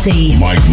Mike Minotti. Mike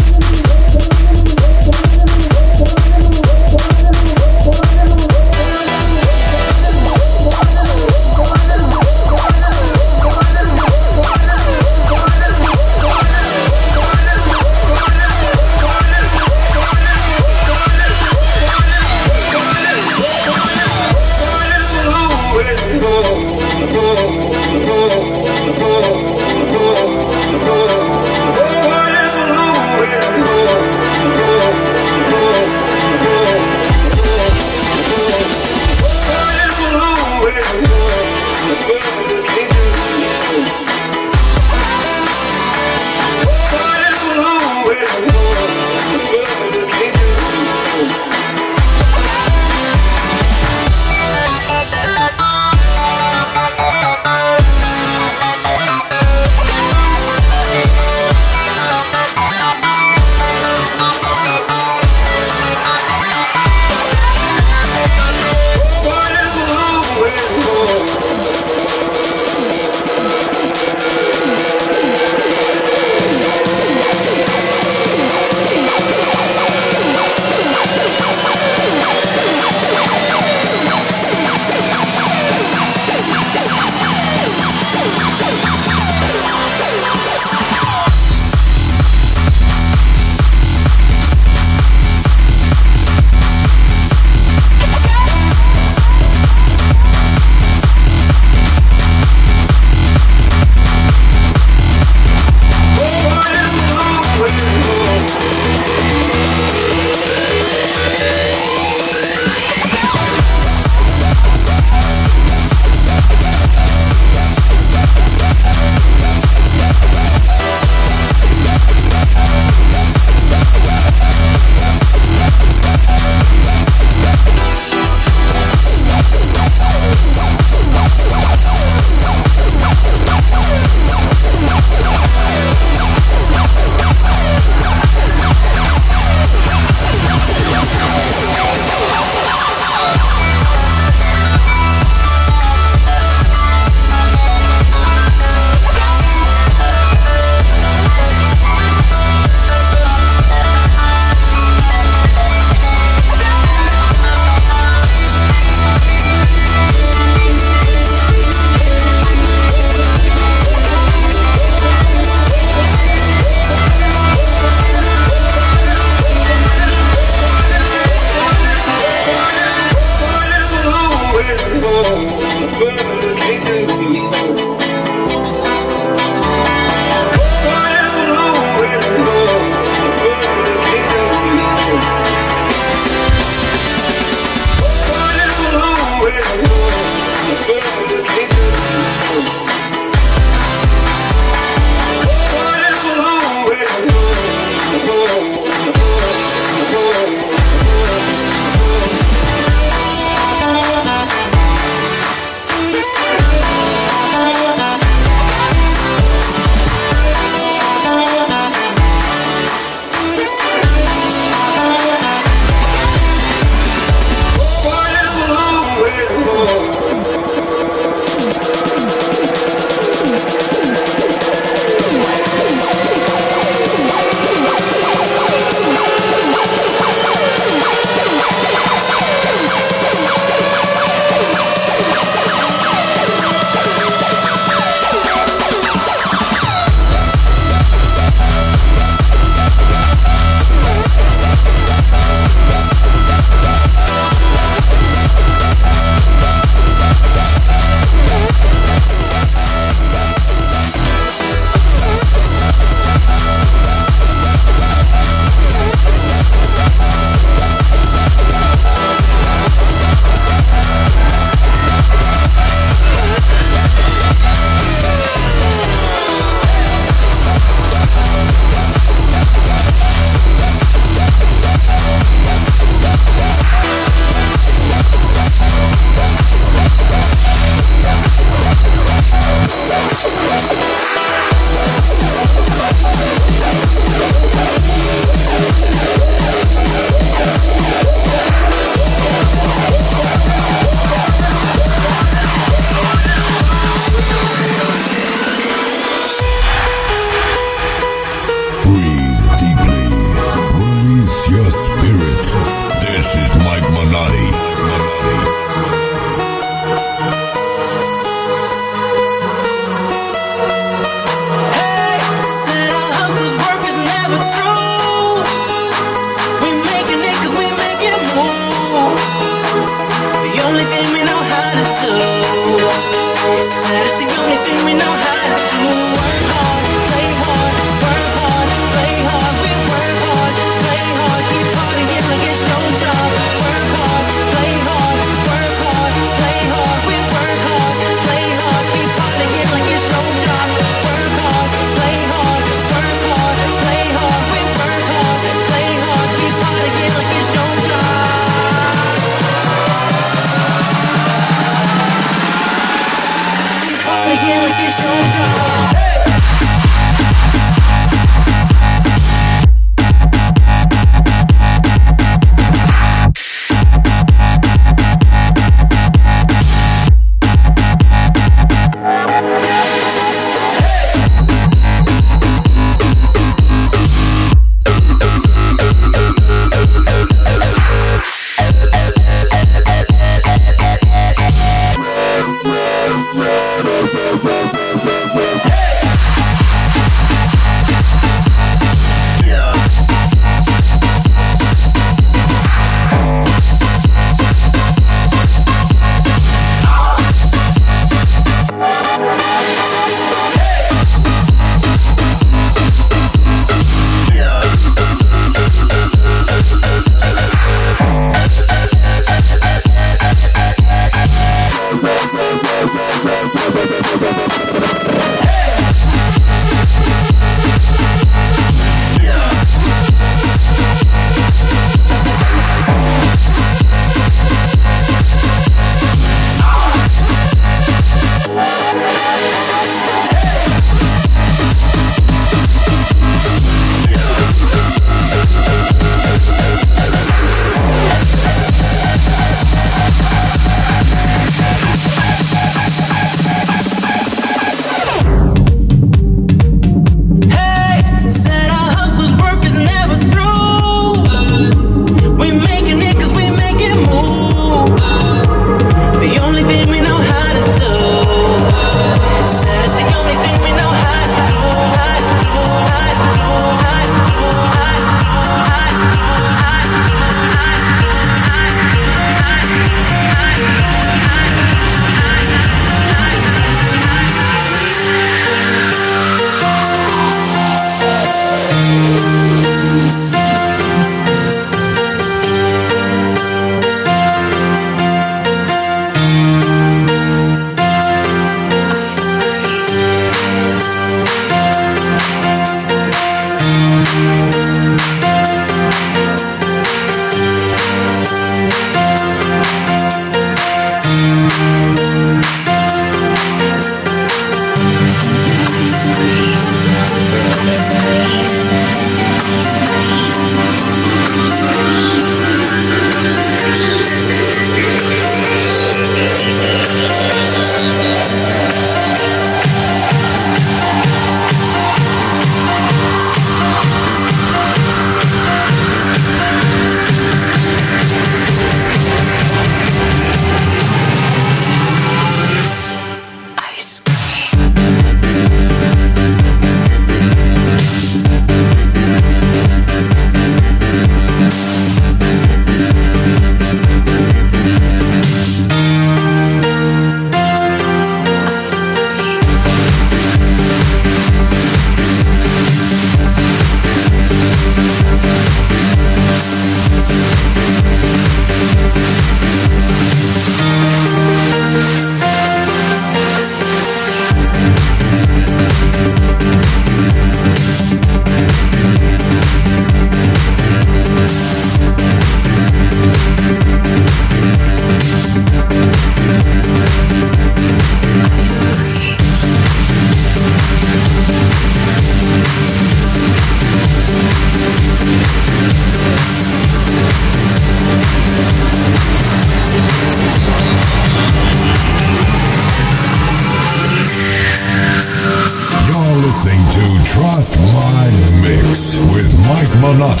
Mike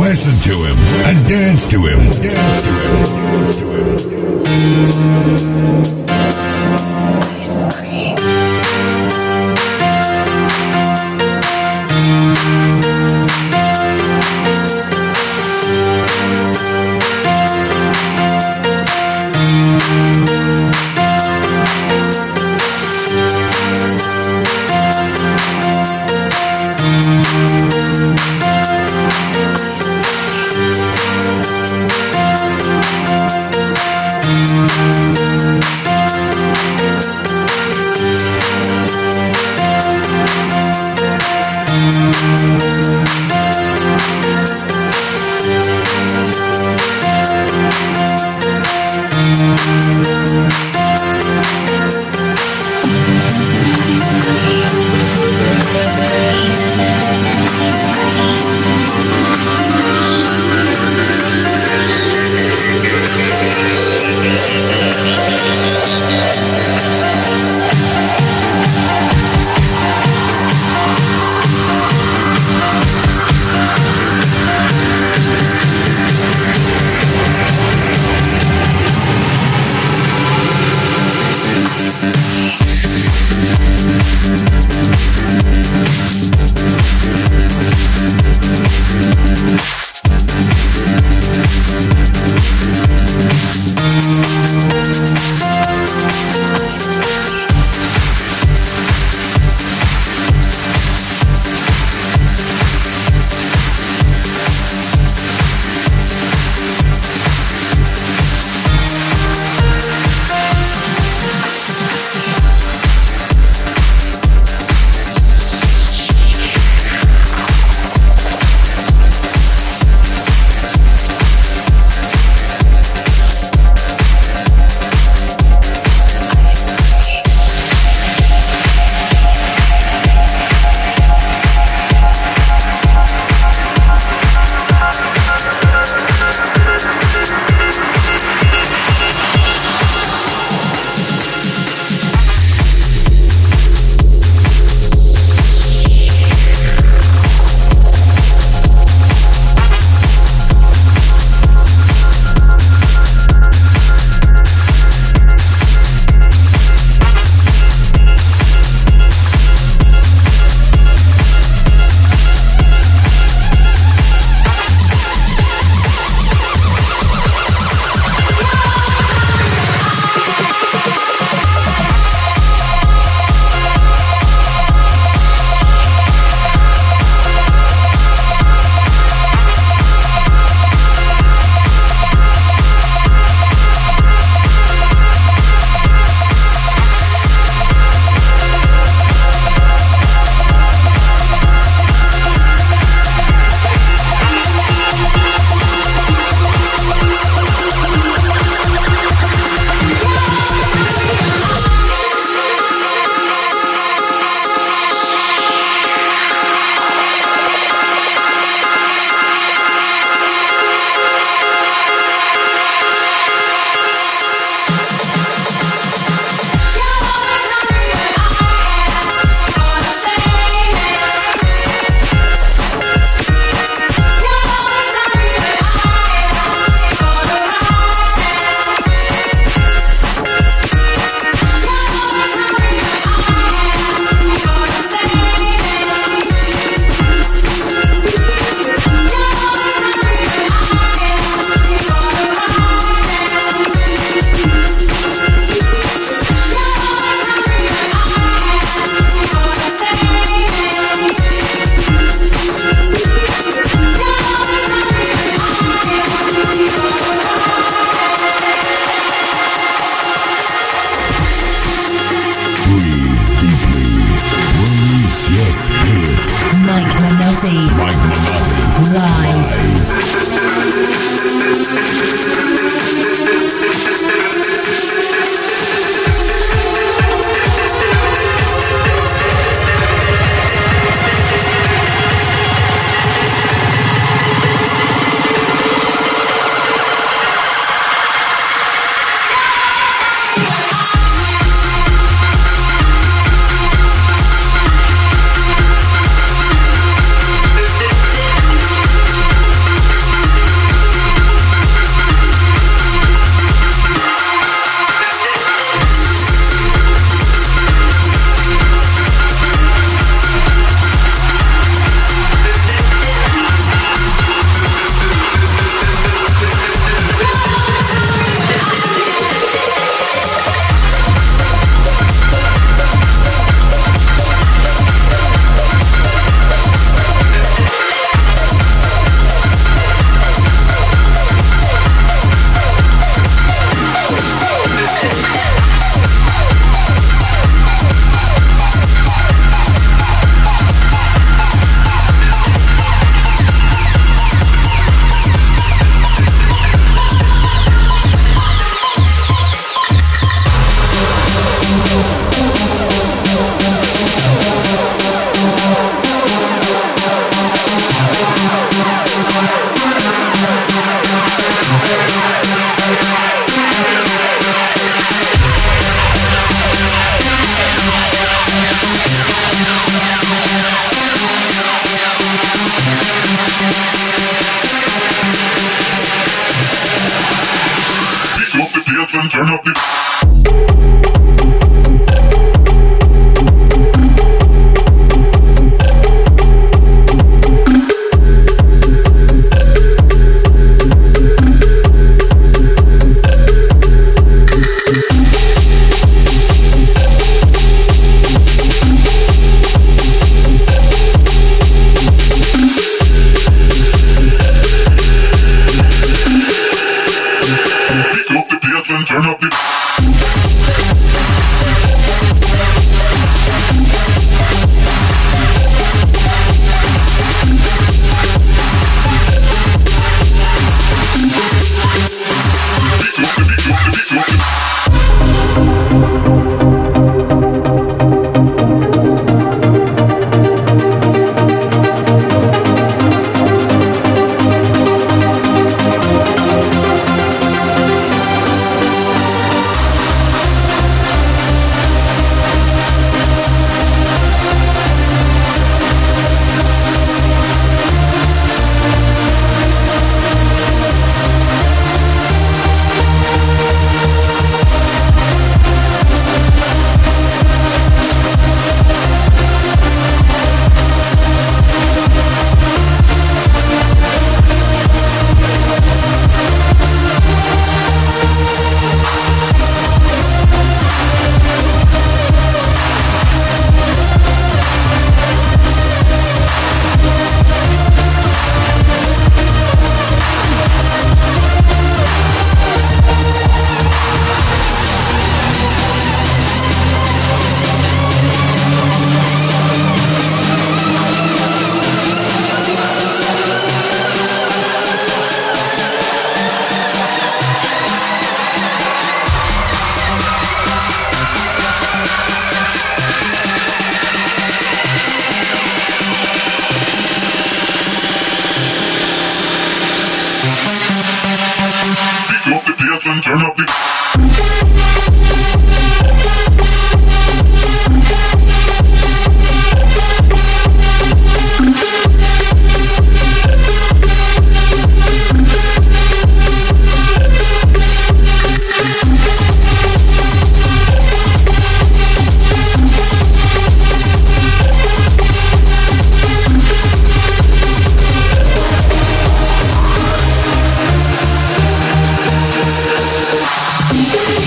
Listen to him and dance to him. Dance to him. Dance to him. Dance to him.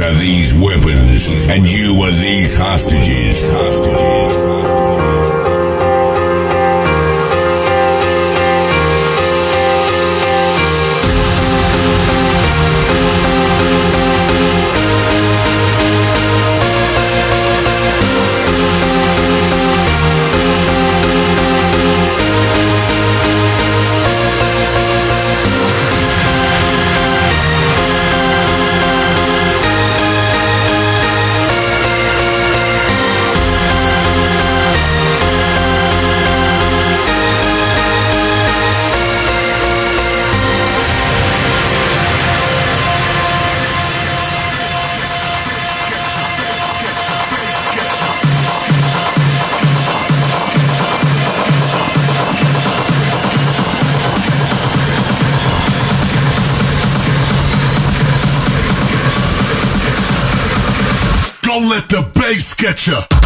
Are these weapons, and you are these hostages. hostages. hostages. Don't let the bass get you.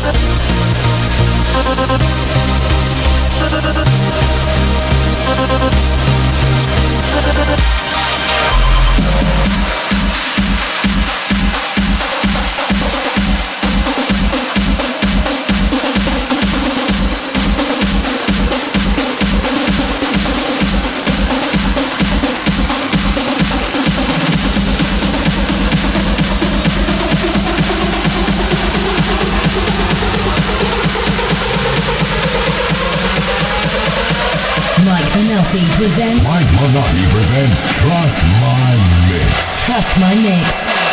Thank you. Minotti presents Trust My Mix. Trust My Mix.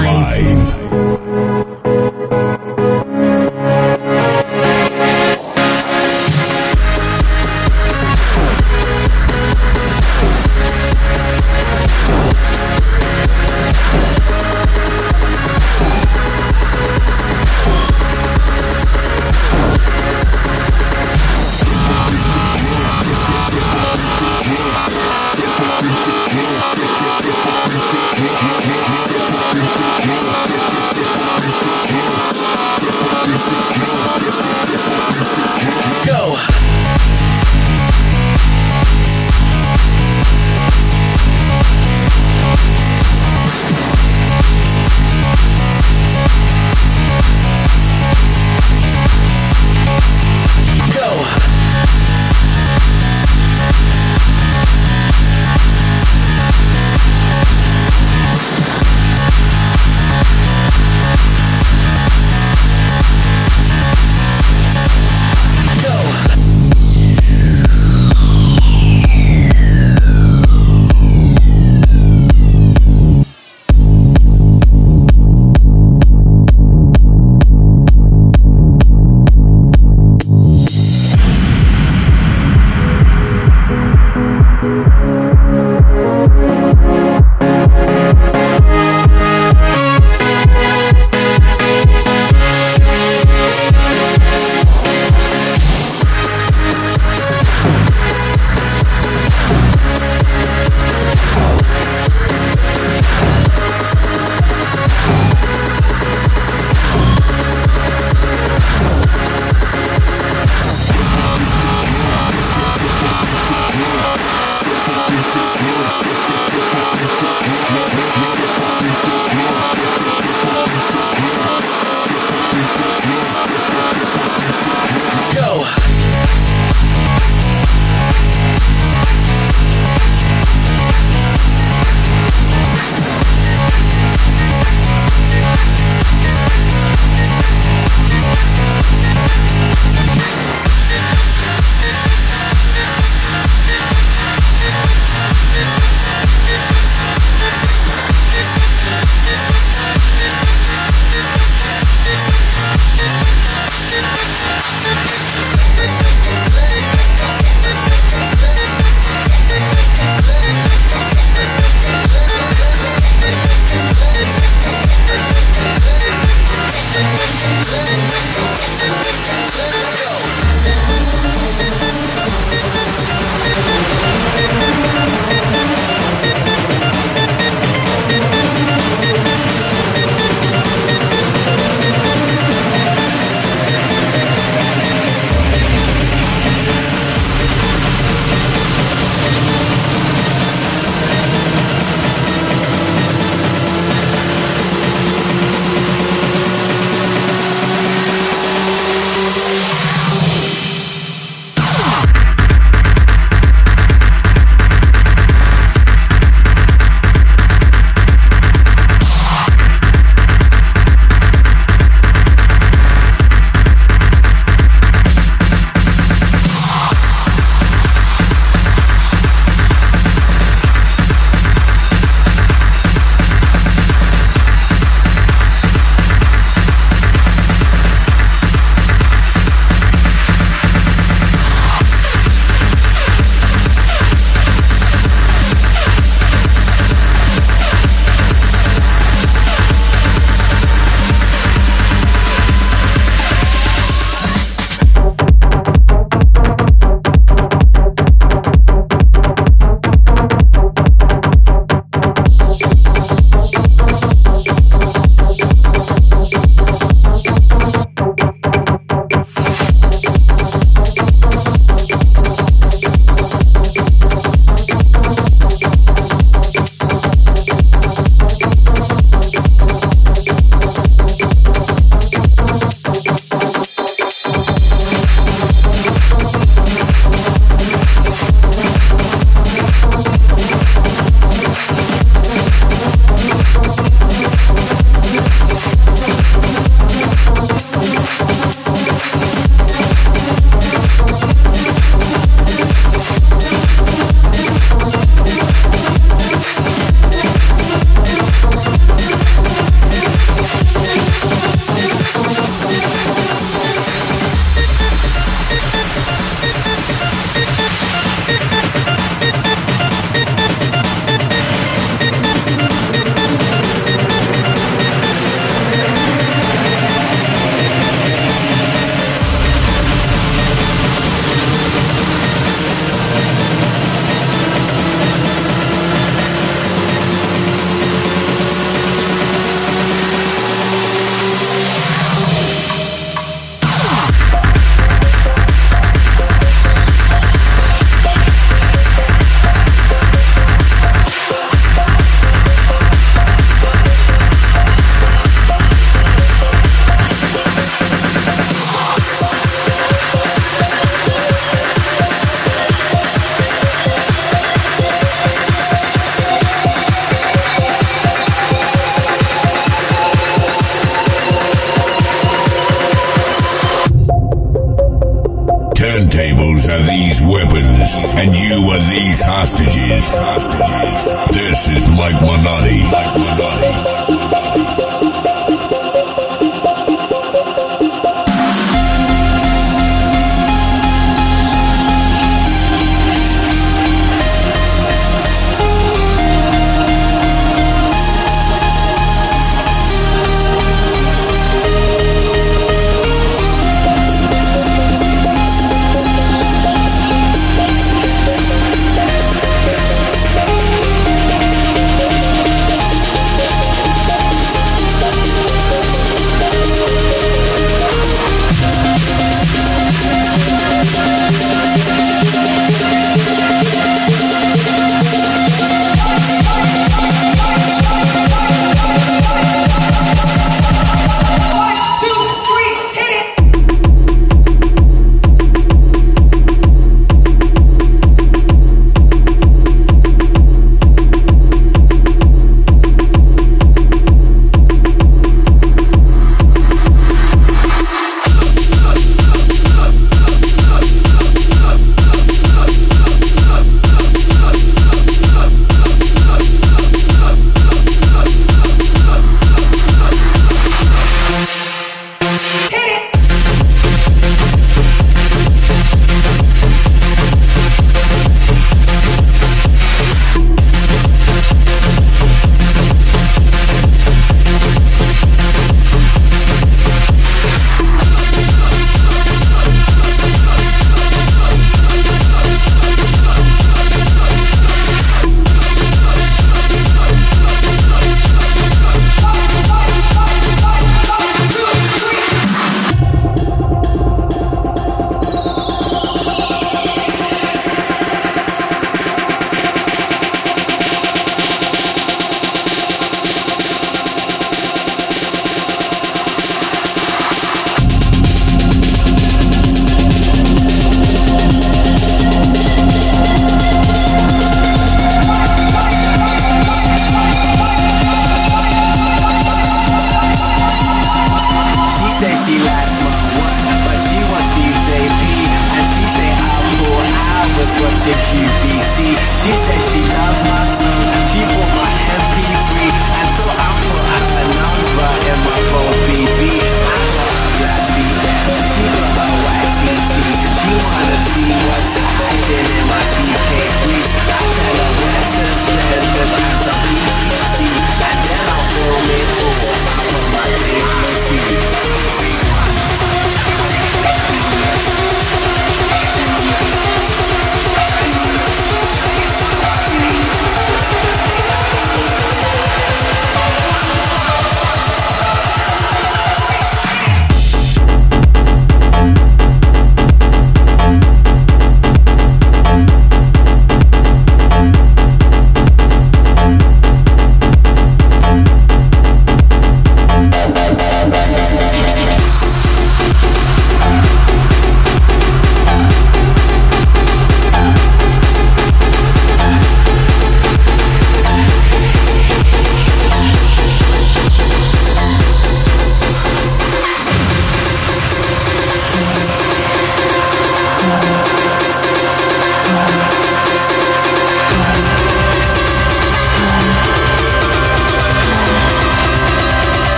Live. Live.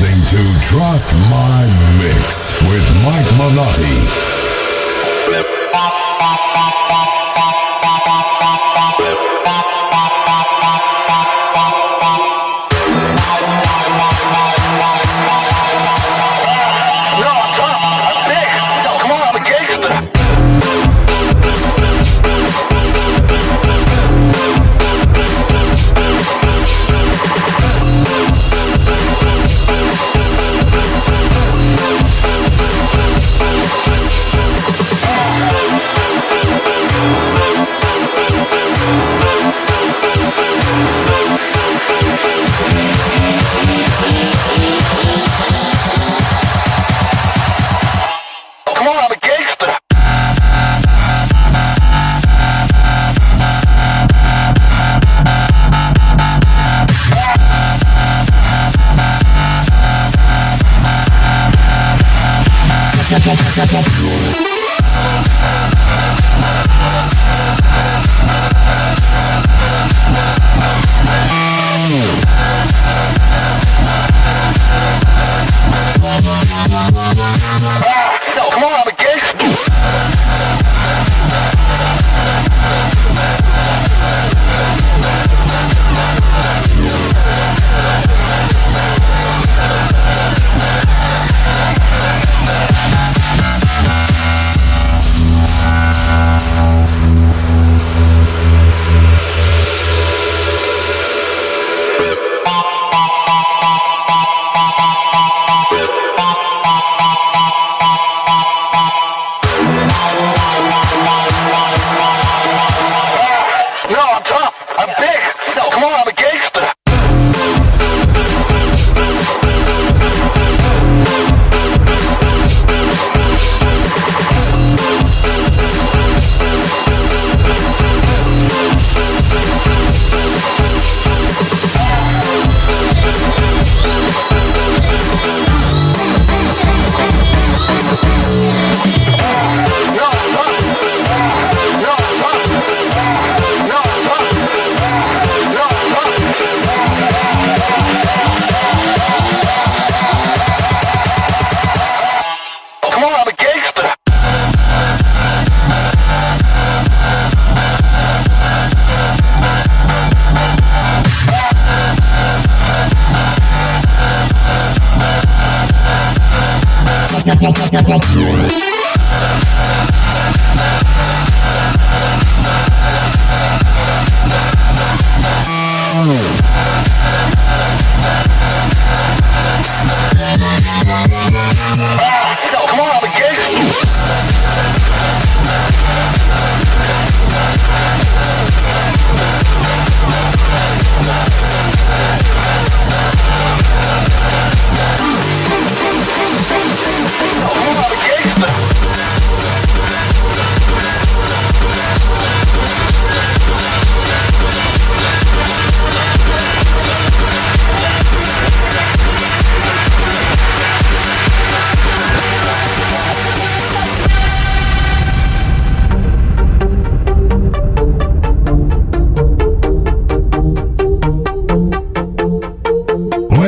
listening to Trust My Mix with Mike Malotti.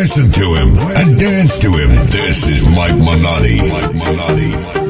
Listen to him and dance to him. This is Mike Minotti. Mike Minotti.